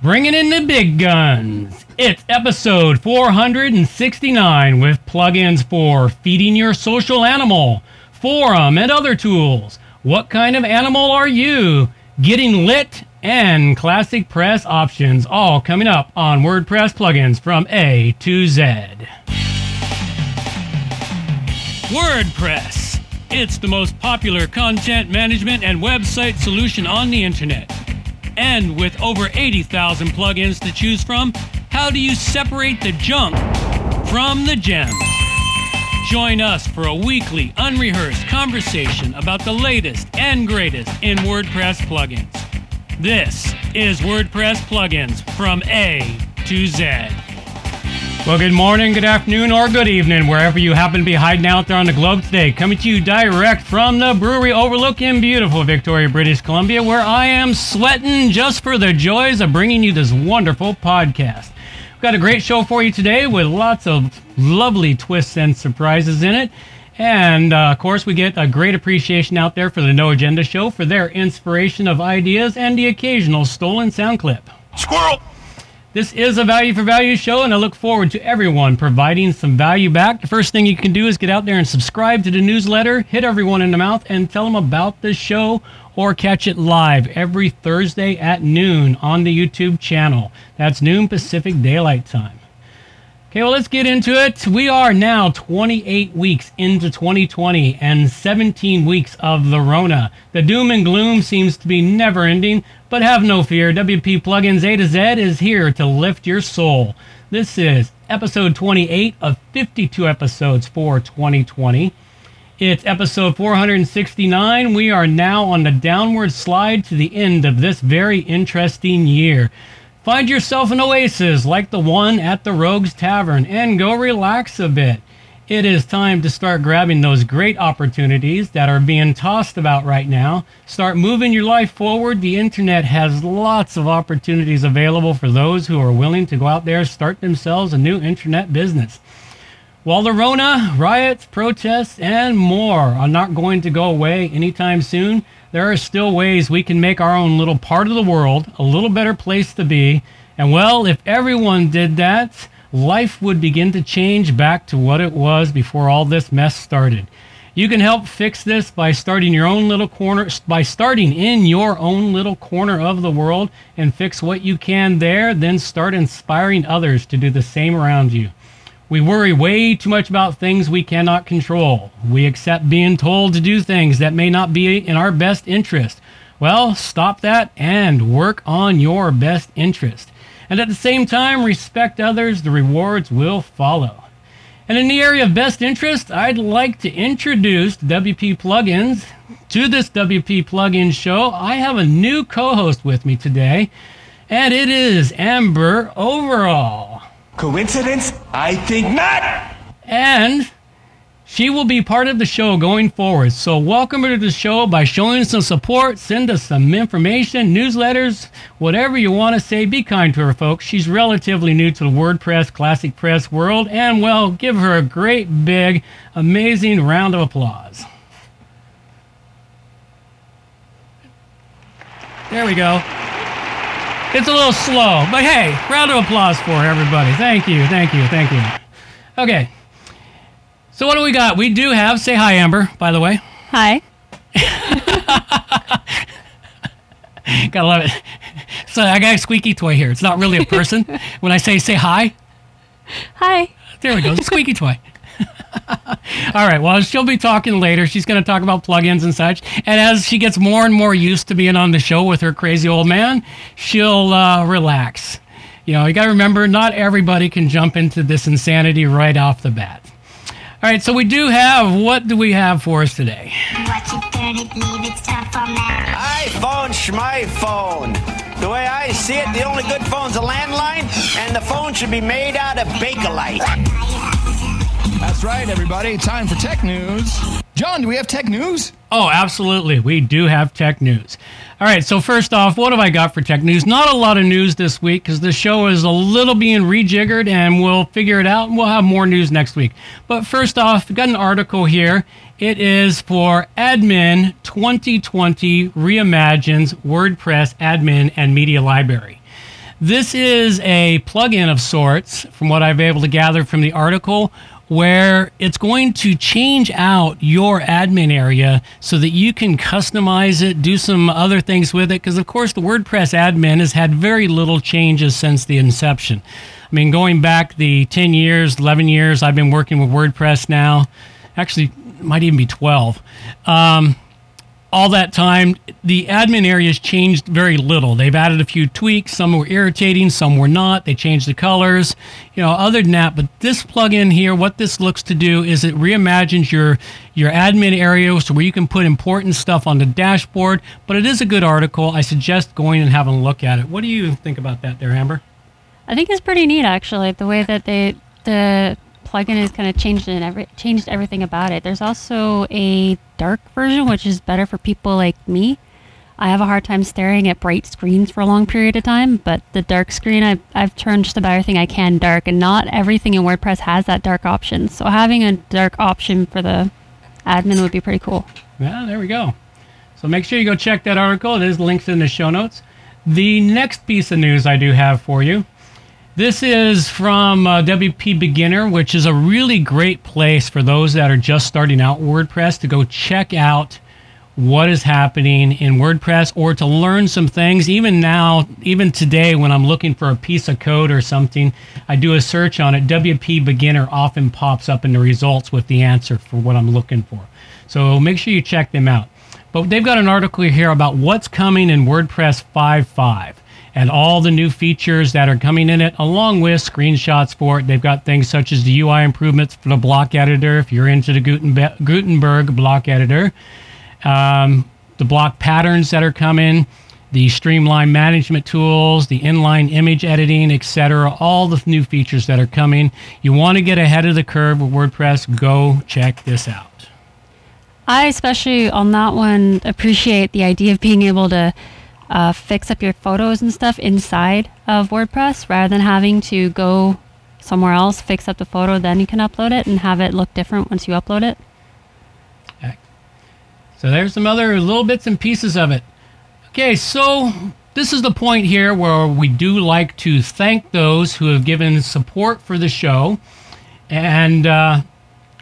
Bringing in the big guns. It's episode 469 with plugins for feeding your social animal, forum, and other tools. What kind of animal are you? Getting lit and classic press options, all coming up on WordPress plugins from A to Z. WordPress. It's the most popular content management and website solution on the internet. And with over 80,000 plugins to choose from, how do you separate the junk from the gems? Join us for a weekly, unrehearsed conversation about the latest and greatest in WordPress plugins. This is WordPress plugins from A to Z. Well, good morning, good afternoon, or good evening, wherever you happen to be hiding out there on the globe today. Coming to you direct from the brewery overlooking beautiful Victoria, British Columbia, where I am sweating just for the joys of bringing you this wonderful podcast. We've got a great show for you today with lots of lovely twists and surprises in it. And uh, of course, we get a great appreciation out there for the No Agenda Show for their inspiration of ideas and the occasional stolen sound clip. Squirrel! This is a value for value show, and I look forward to everyone providing some value back. The first thing you can do is get out there and subscribe to the newsletter, hit everyone in the mouth, and tell them about the show or catch it live every Thursday at noon on the YouTube channel. That's noon Pacific Daylight Time. Okay, well, let's get into it. We are now 28 weeks into 2020 and 17 weeks of the Rona. The doom and gloom seems to be never ending, but have no fear. WP Plugins A to Z is here to lift your soul. This is episode 28 of 52 episodes for 2020. It's episode 469. We are now on the downward slide to the end of this very interesting year. Find yourself an oasis like the one at the Rogues Tavern and go relax a bit. It is time to start grabbing those great opportunities that are being tossed about right now. Start moving your life forward. The internet has lots of opportunities available for those who are willing to go out there and start themselves a new internet business. While the Rona, riots, protests, and more are not going to go away anytime soon, there are still ways we can make our own little part of the world a little better place to be. And well, if everyone did that, life would begin to change back to what it was before all this mess started. You can help fix this by starting your own little corner, by starting in your own little corner of the world and fix what you can there, then start inspiring others to do the same around you. We worry way too much about things we cannot control. We accept being told to do things that may not be in our best interest. Well, stop that and work on your best interest. And at the same time, respect others. The rewards will follow. And in the area of best interest, I'd like to introduce WP Plugins. To this WP Plugin show, I have a new co host with me today, and it is Amber Overall. Coincidence? I think not! And she will be part of the show going forward. So welcome her to the show by showing some support, send us some information, newsletters, whatever you want to say. Be kind to her, folks. She's relatively new to the WordPress Classic Press world, and well, give her a great, big, amazing round of applause. There we go. It's a little slow, but hey, round of applause for everybody. Thank you, thank you, thank you. Okay. So what do we got? We do have say hi, Amber. By the way, Hi. gotta love it. So I got a squeaky toy here. It's not really a person. when I say say hi, Hi. there we go, squeaky toy. All right. Well, she'll be talking later. She's going to talk about plugins and such. And as she gets more and more used to being on the show with her crazy old man, she'll uh, relax. You know, you got to remember, not everybody can jump into this insanity right off the bat. All right. So we do have. What do we have for us today? iPhone, schmyphone. The way I see it, the only good phone's a landline, and the phone should be made out of Bakelite. That's right, everybody. Time for tech news. John, do we have tech news? Oh, absolutely. We do have tech news. All right, so first off, what have I got for tech news? Not a lot of news this week because the show is a little being rejiggered and we'll figure it out and we'll have more news next week. But first off, got an article here. It is for Admin 2020 Reimagines WordPress Admin and Media Library. This is a plugin of sorts, from what I've been able to gather from the article, where it's going to change out your admin area so that you can customize it, do some other things with it. Because, of course, the WordPress admin has had very little changes since the inception. I mean, going back the 10 years, 11 years, I've been working with WordPress now. Actually, might even be 12. Um, all that time, the admin areas changed very little. They've added a few tweaks. Some were irritating, some were not. They changed the colors. You know, other than that, but this plugin here, what this looks to do is it reimagines your your admin area so where you can put important stuff on the dashboard. But it is a good article. I suggest going and having a look at it. What do you think about that, there, Amber? I think it's pretty neat, actually, the way that they the plugin has kind of changed and every changed everything about it. There's also a dark version, which is better for people like me. I have a hard time staring at bright screens for a long period of time, but the dark screen, I've, I've turned just about everything I can dark, and not everything in WordPress has that dark option. So having a dark option for the admin would be pretty cool. Yeah, there we go. So make sure you go check that article. It is linked in the show notes. The next piece of news I do have for you this is from uh, WP Beginner, which is a really great place for those that are just starting out WordPress to go check out what is happening in WordPress or to learn some things. Even now, even today, when I'm looking for a piece of code or something, I do a search on it. WP Beginner often pops up in the results with the answer for what I'm looking for. So make sure you check them out. But they've got an article here about what's coming in WordPress 5.5 and all the new features that are coming in it, along with screenshots for it. They've got things such as the UI improvements for the block editor, if you're into the Gutenberg block editor, um, the block patterns that are coming, the streamline management tools, the inline image editing, etc. All the new features that are coming. You want to get ahead of the curve with WordPress, go check this out. I especially on that one appreciate the idea of being able to uh, fix up your photos and stuff inside of WordPress rather than having to go somewhere else, fix up the photo, then you can upload it and have it look different once you upload it. So there's some other little bits and pieces of it. Okay, so this is the point here where we do like to thank those who have given support for the show. And uh,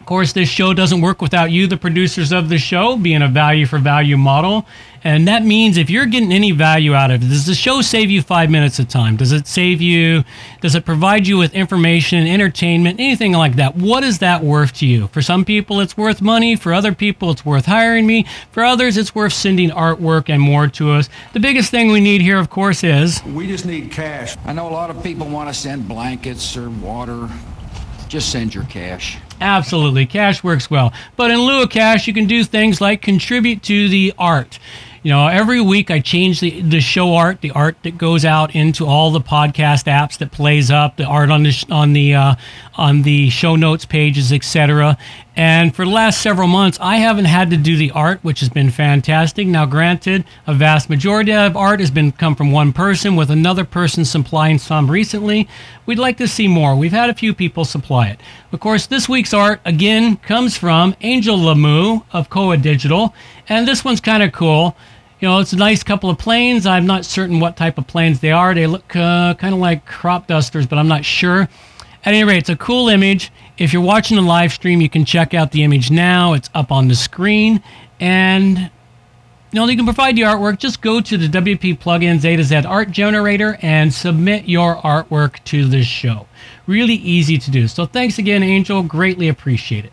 course, this show doesn't work without you, the producers of the show, being a value for value model. And that means if you're getting any value out of it, does the show save you five minutes of time? Does it save you? Does it provide you with information, entertainment, anything like that? What is that worth to you? For some people, it's worth money. For other people, it's worth hiring me. For others, it's worth sending artwork and more to us. The biggest thing we need here, of course, is we just need cash. I know a lot of people want to send blankets or water. Just send your cash. Absolutely. Cash works well. But in lieu of cash, you can do things like contribute to the art. You know, every week I change the, the show art, the art that goes out into all the podcast apps that plays up, the art on the on the uh, on the show notes pages, etc. And for the last several months, I haven't had to do the art, which has been fantastic. Now, granted, a vast majority of art has been come from one person, with another person supplying some recently. We'd like to see more. We've had a few people supply it. Of course, this week's art again comes from Angel Lamu of Koa Digital, and this one's kind of cool you know, it's a nice couple of planes. I'm not certain what type of planes they are. They look uh, kind of like crop dusters, but I'm not sure. At any rate, it's a cool image. If you're watching the live stream, you can check out the image now. It's up on the screen. And you know, you can provide the artwork. Just go to the WP Plugins A to Z Art Generator and submit your artwork to this show. Really easy to do. So thanks again, Angel. Greatly appreciate it.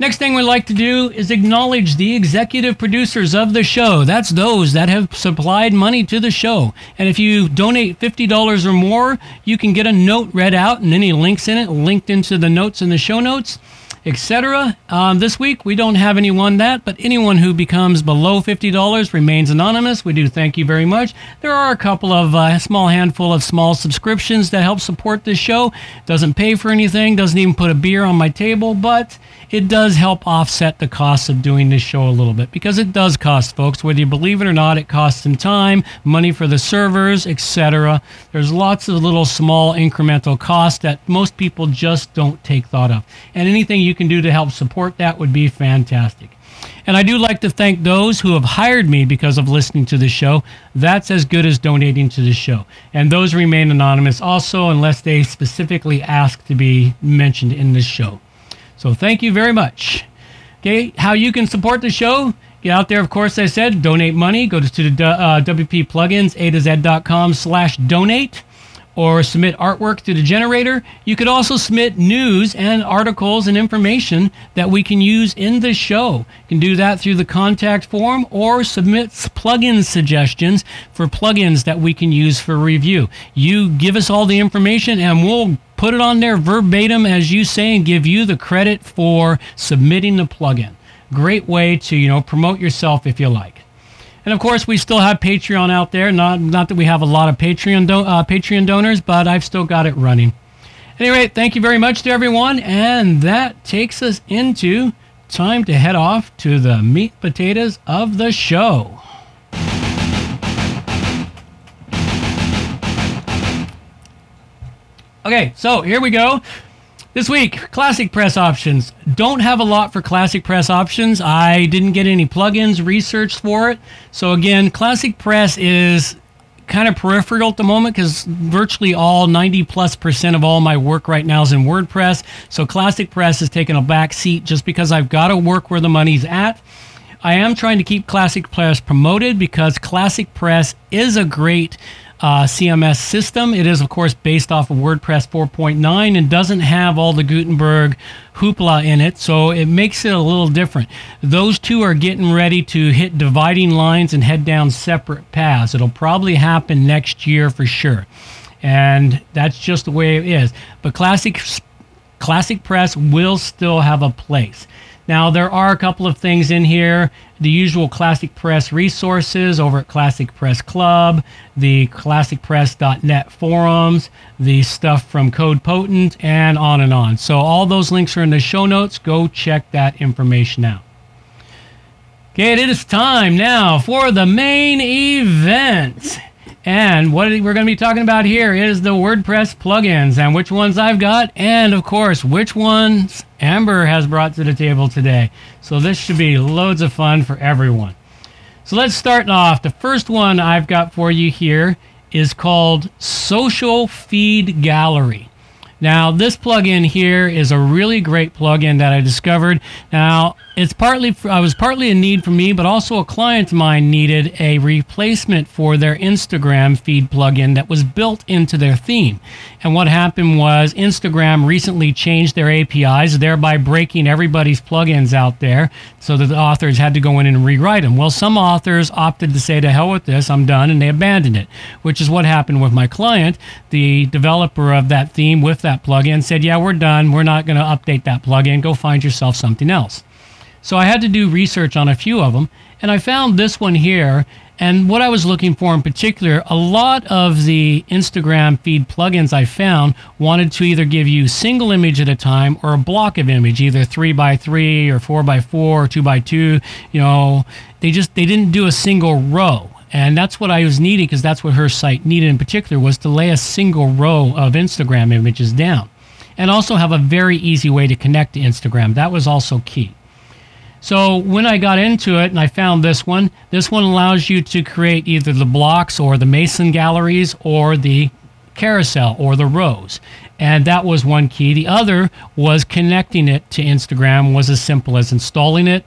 Next thing we'd like to do is acknowledge the executive producers of the show. That's those that have supplied money to the show. And if you donate $50 or more, you can get a note read out and any links in it linked into the notes in the show notes etc. Um, this week, we don't have anyone that, but anyone who becomes below $50 remains anonymous. We do thank you very much. There are a couple of, uh, small handful of small subscriptions that help support this show. Doesn't pay for anything, doesn't even put a beer on my table, but it does help offset the costs of doing this show a little bit because it does cost folks whether you believe it or not it costs them time money for the servers etc there's lots of little small incremental costs that most people just don't take thought of and anything you can do to help support that would be fantastic And I do like to thank those who have hired me because of listening to the show. That's as good as donating to the show. And those remain anonymous also, unless they specifically ask to be mentioned in this show. So thank you very much. Okay, how you can support the show? Get out there, of course, I said, donate money. Go to the uh, WP plugins, a to z.com slash donate or submit artwork to the generator. You could also submit news and articles and information that we can use in the show. You can do that through the contact form or submit plugin suggestions for plugins that we can use for review. You give us all the information and we'll put it on there verbatim as you say and give you the credit for submitting the plugin. Great way to, you know, promote yourself if you like. And of course, we still have Patreon out there. Not not that we have a lot of Patreon do- uh, Patreon donors, but I've still got it running. Anyway, thank you very much to everyone, and that takes us into time to head off to the meat potatoes of the show. Okay, so here we go. This week, Classic Press options. Don't have a lot for Classic Press options. I didn't get any plugins researched for it. So again, Classic Press is kind of peripheral at the moment because virtually all 90 plus percent of all my work right now is in WordPress. So Classic Press has taken a back seat just because I've got to work where the money's at. I am trying to keep Classic Press promoted because Classic Press is a great uh, CMS system. It is, of course, based off of WordPress 4.9 and doesn't have all the Gutenberg hoopla in it, so it makes it a little different. Those two are getting ready to hit dividing lines and head down separate paths. It'll probably happen next year for sure. And that's just the way it is. But Classic Classic Press will still have a place. Now, there are a couple of things in here the usual Classic Press resources over at Classic Press Club, the classicpress.net forums, the stuff from Code Potent, and on and on. So, all those links are in the show notes. Go check that information out. Okay, it is time now for the main event. And what we're going to be talking about here is the WordPress plugins and which ones I've got, and of course, which ones Amber has brought to the table today. So this should be loads of fun for everyone. So let's start off. The first one I've got for you here is called Social Feed Gallery. Now, this plugin here is a really great plugin that I discovered. Now, it's partly I uh, was partly a need for me, but also a client of mine needed a replacement for their Instagram feed plugin that was built into their theme. And what happened was Instagram recently changed their APIs, thereby breaking everybody's plugins out there, so that the authors had to go in and rewrite them. Well, some authors opted to say to hell with this, I'm done, and they abandoned it, which is what happened with my client. The developer of that theme with that plugin said, "Yeah, we're done. We're not going to update that plugin. Go find yourself something else." So I had to do research on a few of them, and I found this one here. And what I was looking for in particular, a lot of the Instagram feed plugins I found wanted to either give you single image at a time or a block of image, either three by three or four by four or two by two. You know, they just they didn't do a single row. And that's what I was needing because that's what her site needed in particular was to lay a single row of Instagram images down. And also have a very easy way to connect to Instagram. That was also key. So when I got into it and I found this one, this one allows you to create either the blocks or the Mason galleries or the carousel or the rows. And that was one key. The other was connecting it to Instagram was as simple as installing it,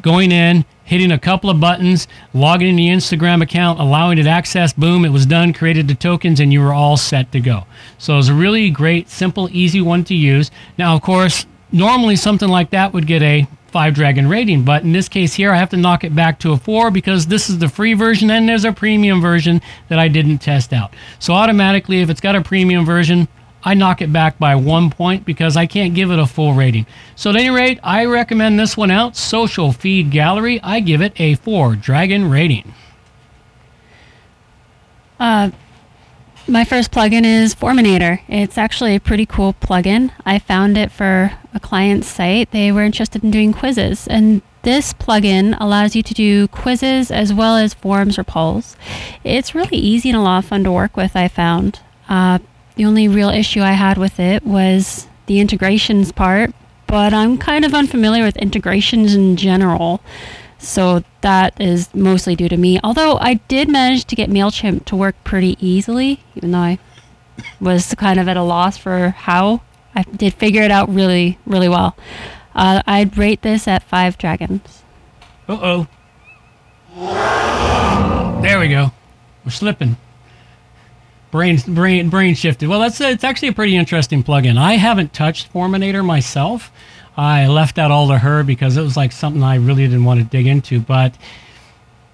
going in, hitting a couple of buttons, logging in the Instagram account, allowing it access, boom, it was done, created the tokens, and you were all set to go. So it was a really great, simple, easy one to use. Now, of course, normally something like that would get a five dragon rating. But in this case here, I have to knock it back to a four because this is the free version and there's a premium version that I didn't test out. So automatically, if it's got a premium version, I knock it back by one point because I can't give it a full rating. So at any rate, I recommend this one out. Social Feed Gallery, I give it a four dragon rating. Uh, my first plugin is Forminator. It's actually a pretty cool plugin. I found it for a client's site. They were interested in doing quizzes, and this plugin allows you to do quizzes as well as forms or polls. It's really easy and a lot of fun to work with, I found. Uh, the only real issue I had with it was the integrations part. but I'm kind of unfamiliar with integrations in general. So that is mostly due to me. Although I did manage to get MailChimp to work pretty easily, even though I was kind of at a loss for how. I did figure it out really, really well. Uh, I'd rate this at five dragons. Uh oh. There we go. We're slipping. Brain, brain, brain shifted. Well, that's it's actually a pretty interesting plugin. I haven't touched Forminator myself. I left that all to her because it was like something I really didn't want to dig into. But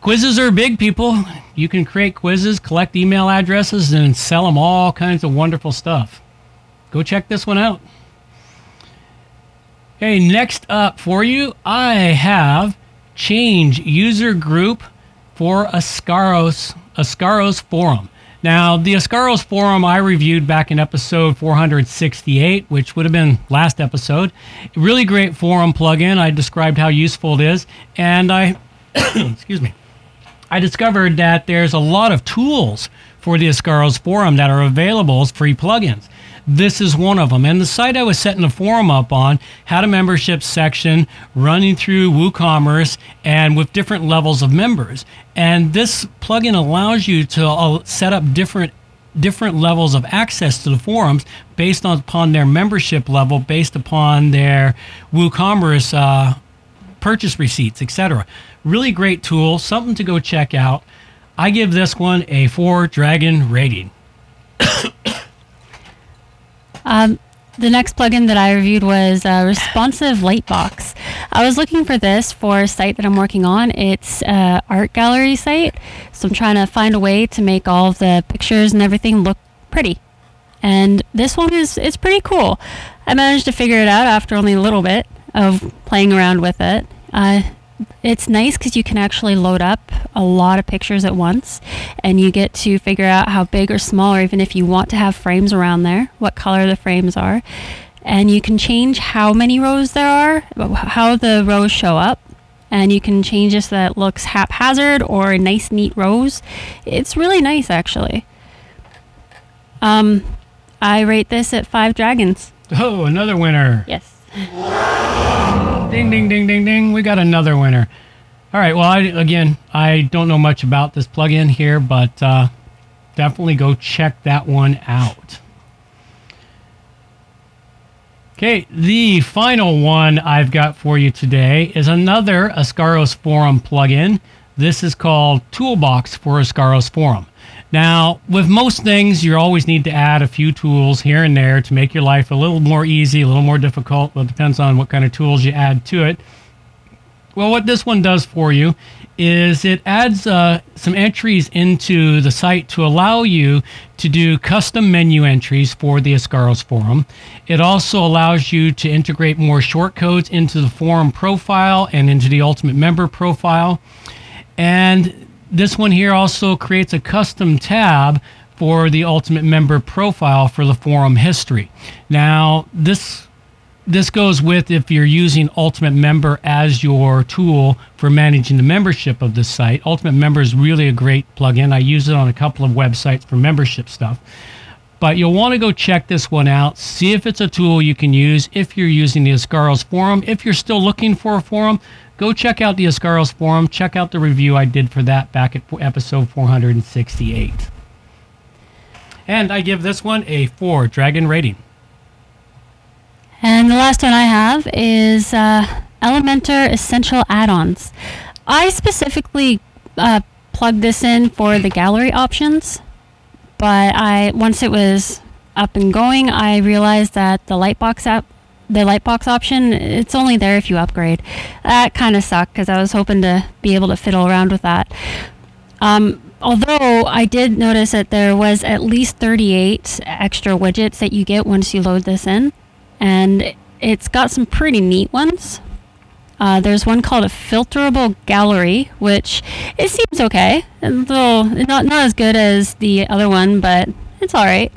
quizzes are big, people. You can create quizzes, collect email addresses, and sell them all kinds of wonderful stuff. Go check this one out. Okay, next up for you, I have change user group for Asgaros Asgaros forum. Now, the Asgaros forum I reviewed back in episode 468, which would have been last episode. Really great forum plugin. I described how useful it is, and I, excuse me, I discovered that there's a lot of tools for the Asgaros forum that are available as free plugins. This is one of them. And the site I was setting the forum up on had a membership section running through WooCommerce and with different levels of members. And this plugin allows you to uh, set up different different levels of access to the forums based on, upon their membership level, based upon their WooCommerce uh, purchase receipts, etc. Really great tool, something to go check out. I give this one a four dragon rating. Um, the next plugin that I reviewed was uh, Responsive Lightbox. I was looking for this for a site that I'm working on. It's an art gallery site, so I'm trying to find a way to make all the pictures and everything look pretty. And this one is it's pretty cool. I managed to figure it out after only a little bit of playing around with it. Uh, it's nice because you can actually load up a lot of pictures at once and you get to figure out how big or small or even if you want to have frames around there what color the frames are. And you can change how many rows there are how the rows show up. And you can change this so that it looks haphazard or nice neat rows. It's really nice actually. Um i rate this at five dragons. Oh, another winner. yes Ding, ding, ding, ding, ding. We got another winner. All right. Well, I, again, I don't know much about this plugin here, but uh, definitely go check that one out. Okay, the final one I've got for you today is another Asgaros Forum plugin. This is called Toolbox for Asgaros Forum. Now, with most things, you always need to add a few tools here and there to make your life a little more easy, a little more difficult. Well, it depends on what kind of tools you add to it. Well, what this one does for you is it adds uh, some entries into the site to allow you to do custom menu entries for the Asgaros forum. It also allows you to integrate more shortcodes into the forum profile and into the Ultimate Member profile. And this one here also creates a custom tab for the Ultimate Member profile for the forum history. Now, this this goes with if you're using Ultimate Member as your tool for managing the membership of the site. Ultimate Member is really a great plugin. I use it on a couple of websites for membership stuff. But you'll want to go check this one out, see if it's a tool you can use if you're using the Asgaros forum. If you're still looking for a forum, go check out the Asgaros forum. Check out the review I did for that back at episode 468. And I give this one a 4 dragon rating. And the last one I have is uh, Elementor Essential Add-ons. I specifically uh, plugged this in for the gallery options, but I once it was up and going, I realized that the Lightbox app, the Lightbox option, it's only there if you upgrade. That kind of sucked because I was hoping to be able to fiddle around with that. Um, although I did notice that there was at least 38 extra widgets that you get once you load this in and it's got some pretty neat ones. Uh, there's one called a filterable gallery, which it seems okay. A little, not not as good as the other one, but it's all right.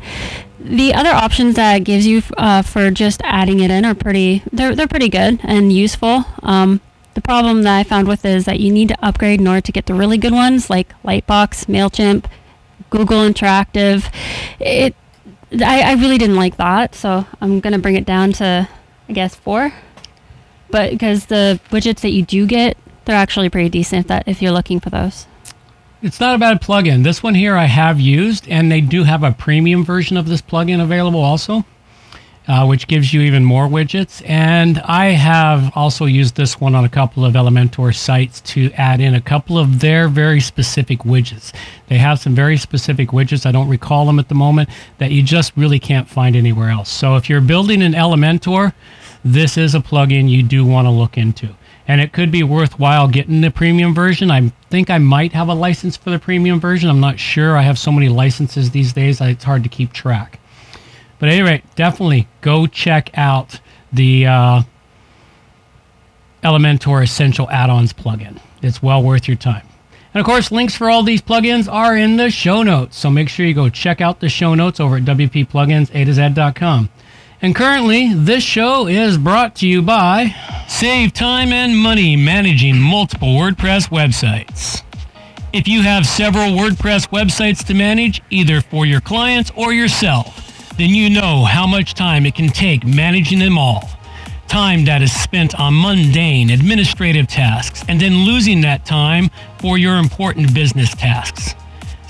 The other options that it gives you uh, for just adding it in are pretty. They're they're pretty good and useful. Um, the problem that I found with it is that you need to upgrade in order to get the really good ones, like Lightbox, Mailchimp, Google Interactive. It I, I really didn't like that, so I'm gonna bring it down to I guess four. But because the widgets that you do get, they're actually pretty decent if that if you're looking for those. It's not a bad plugin. This one here I have used, and they do have a premium version of this plugin available also, uh, which gives you even more widgets. And I have also used this one on a couple of Elementor sites to add in a couple of their very specific widgets. They have some very specific widgets, I don't recall them at the moment, that you just really can't find anywhere else. So if you're building an Elementor, this is a plugin you do want to look into and it could be worthwhile getting the premium version. I think I might have a license for the premium version. I'm not sure. I have so many licenses these days, it's hard to keep track. But at any rate, definitely go check out the uh, Elementor Essential Add-ons plugin. It's well worth your time. And of course, links for all these plugins are in the show notes. So make sure you go check out the show notes over at A to Z.com. And currently, this show is brought to you by Save Time and Money Managing Multiple WordPress Websites. If you have several WordPress websites to manage, either for your clients or yourself, then you know how much time it can take managing them all. Time that is spent on mundane administrative tasks and then losing that time for your important business tasks.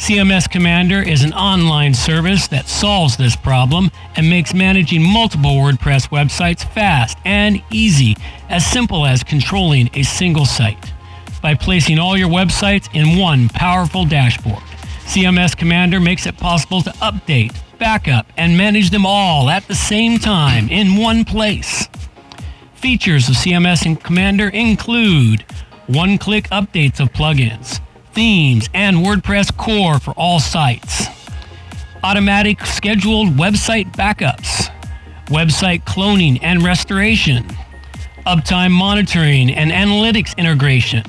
CMS Commander is an online service that solves this problem and makes managing multiple WordPress websites fast and easy, as simple as controlling a single site. By placing all your websites in one powerful dashboard, CMS Commander makes it possible to update, backup, and manage them all at the same time in one place. Features of CMS and Commander include one click updates of plugins themes, and WordPress core for all sites. Automatic scheduled website backups, website cloning and restoration, uptime monitoring and analytics integration,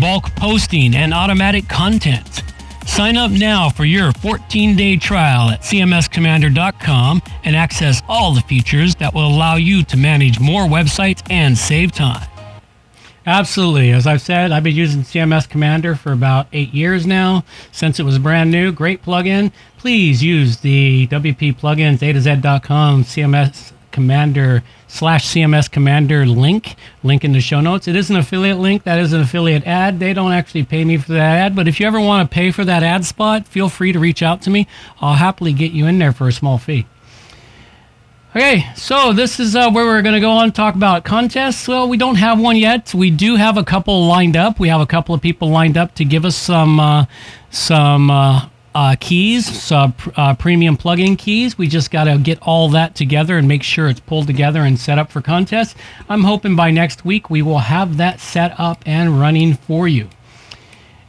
bulk posting and automatic content. Sign up now for your 14 day trial at cmscommander.com and access all the features that will allow you to manage more websites and save time. Absolutely. As I've said, I've been using CMS Commander for about eight years now since it was brand new. Great plugin. Please use the WP plugins A to Z.com CMS Commander slash CMS Commander link, link in the show notes. It is an affiliate link. That is an affiliate ad. They don't actually pay me for that ad, but if you ever want to pay for that ad spot, feel free to reach out to me. I'll happily get you in there for a small fee. Okay, so this is uh, where we're going to go on talk about contests. Well, we don't have one yet. We do have a couple lined up. We have a couple of people lined up to give us some uh, some uh, uh keys, some uh, premium plugin keys. We just got to get all that together and make sure it's pulled together and set up for contests. I'm hoping by next week we will have that set up and running for you.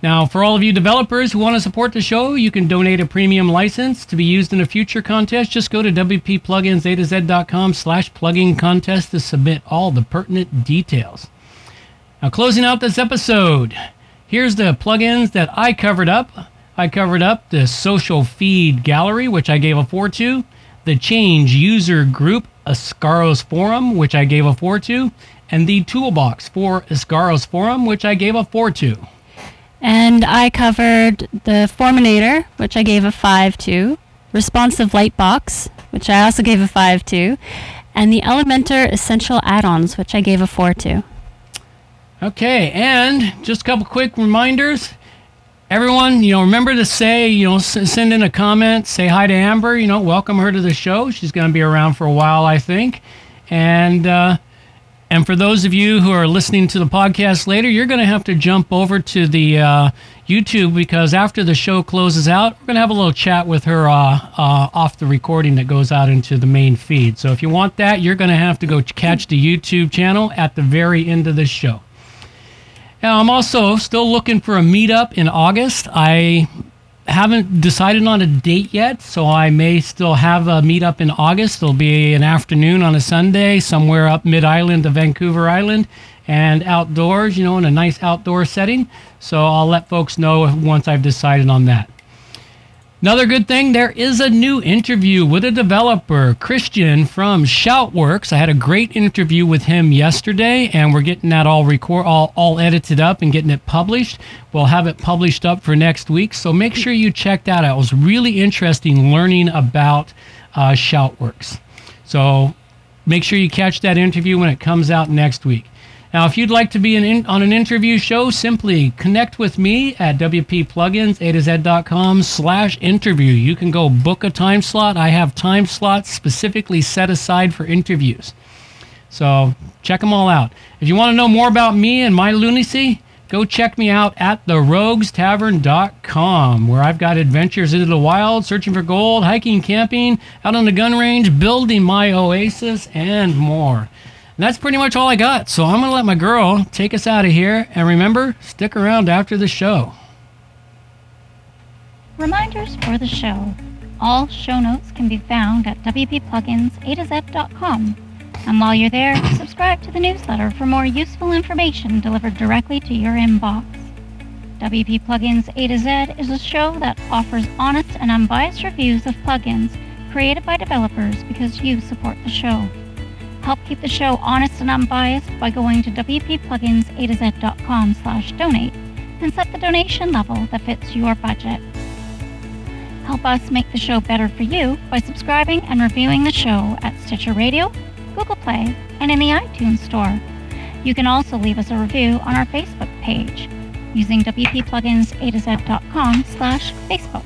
Now, for all of you developers who want to support the show, you can donate a premium license to be used in a future contest. Just go to wppluginsa slash plugin contest to submit all the pertinent details. Now, closing out this episode, here's the plugins that I covered up. I covered up the social feed gallery, which I gave a 4 to, the change user group Asgaros Forum, which I gave a 4 to, and the toolbox for Asgaros Forum, which I gave a 4 to. And I covered the Forminator, which I gave a 5 to, Responsive Lightbox, which I also gave a 5 to, and the Elementor Essential Add-ons, which I gave a 4 to. Okay, and just a couple quick reminders. Everyone, you know, remember to say, you know, s- send in a comment, say hi to Amber, you know, welcome her to the show. She's going to be around for a while, I think. And uh, and for those of you who are listening to the podcast later, you're going to have to jump over to the uh, YouTube because after the show closes out, we're going to have a little chat with her uh, uh, off the recording that goes out into the main feed. So if you want that, you're going to have to go catch the YouTube channel at the very end of the show. Now, I'm also still looking for a meetup in August. I haven't decided on a date yet, so I may still have a meetup in August. It'll be an afternoon on a Sunday somewhere up mid island of Vancouver Island and outdoors, you know, in a nice outdoor setting. So I'll let folks know once I've decided on that. Another good thing, there is a new interview with a developer, Christian from Shoutworks. I had a great interview with him yesterday, and we're getting that all record, all, all edited up and getting it published. We'll have it published up for next week, so make sure you check that out. It was really interesting learning about uh, Shoutworks. So make sure you catch that interview when it comes out next week. Now, if you'd like to be in, on an interview show, simply connect with me at wpplugins, a to z.com slash interview. You can go book a time slot. I have time slots specifically set aside for interviews. So check them all out. If you want to know more about me and my lunacy, go check me out at theroguestavern.com, where I've got adventures into the wild, searching for gold, hiking, camping, out on the gun range, building my oasis, and more. That's pretty much all I got. So I'm going to let my girl take us out of here. And remember, stick around after the show. Reminders for the show. All show notes can be found at wppluginsa2z.com. And while you're there, subscribe to the newsletter for more useful information delivered directly to your inbox. WP Plugins A to Z is a show that offers honest and unbiased reviews of plugins created by developers because you support the show. Help keep the show honest and unbiased by going to wppluginsa2z.com slash donate and set the donation level that fits your budget. Help us make the show better for you by subscribing and reviewing the show at Stitcher Radio, Google Play, and in the iTunes Store. You can also leave us a review on our Facebook page using wppluginsa2z.com slash Facebook.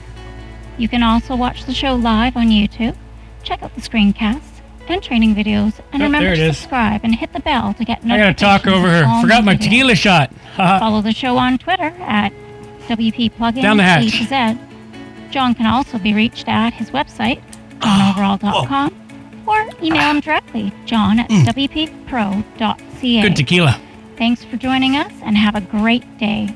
You can also watch the show live on YouTube, check out the screencasts, and training videos, and Oh, remember to subscribe and hit the bell to get notified. I got to talk over her. Forgot my videos. tequila shot. Follow the show on Twitter at WP Plugins Down the hatch. Z. John can also be reached at his website, johnoverall.com, or email him directly, john at wppro.ca. Mm. Good tequila. Thanks for joining us and have a great day.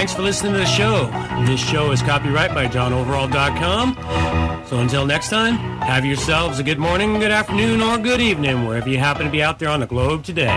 Thanks for listening to the show. This show is copyright by johnoverall.com. So until next time, have yourselves a good morning, good afternoon, or good evening, wherever you happen to be out there on the globe today.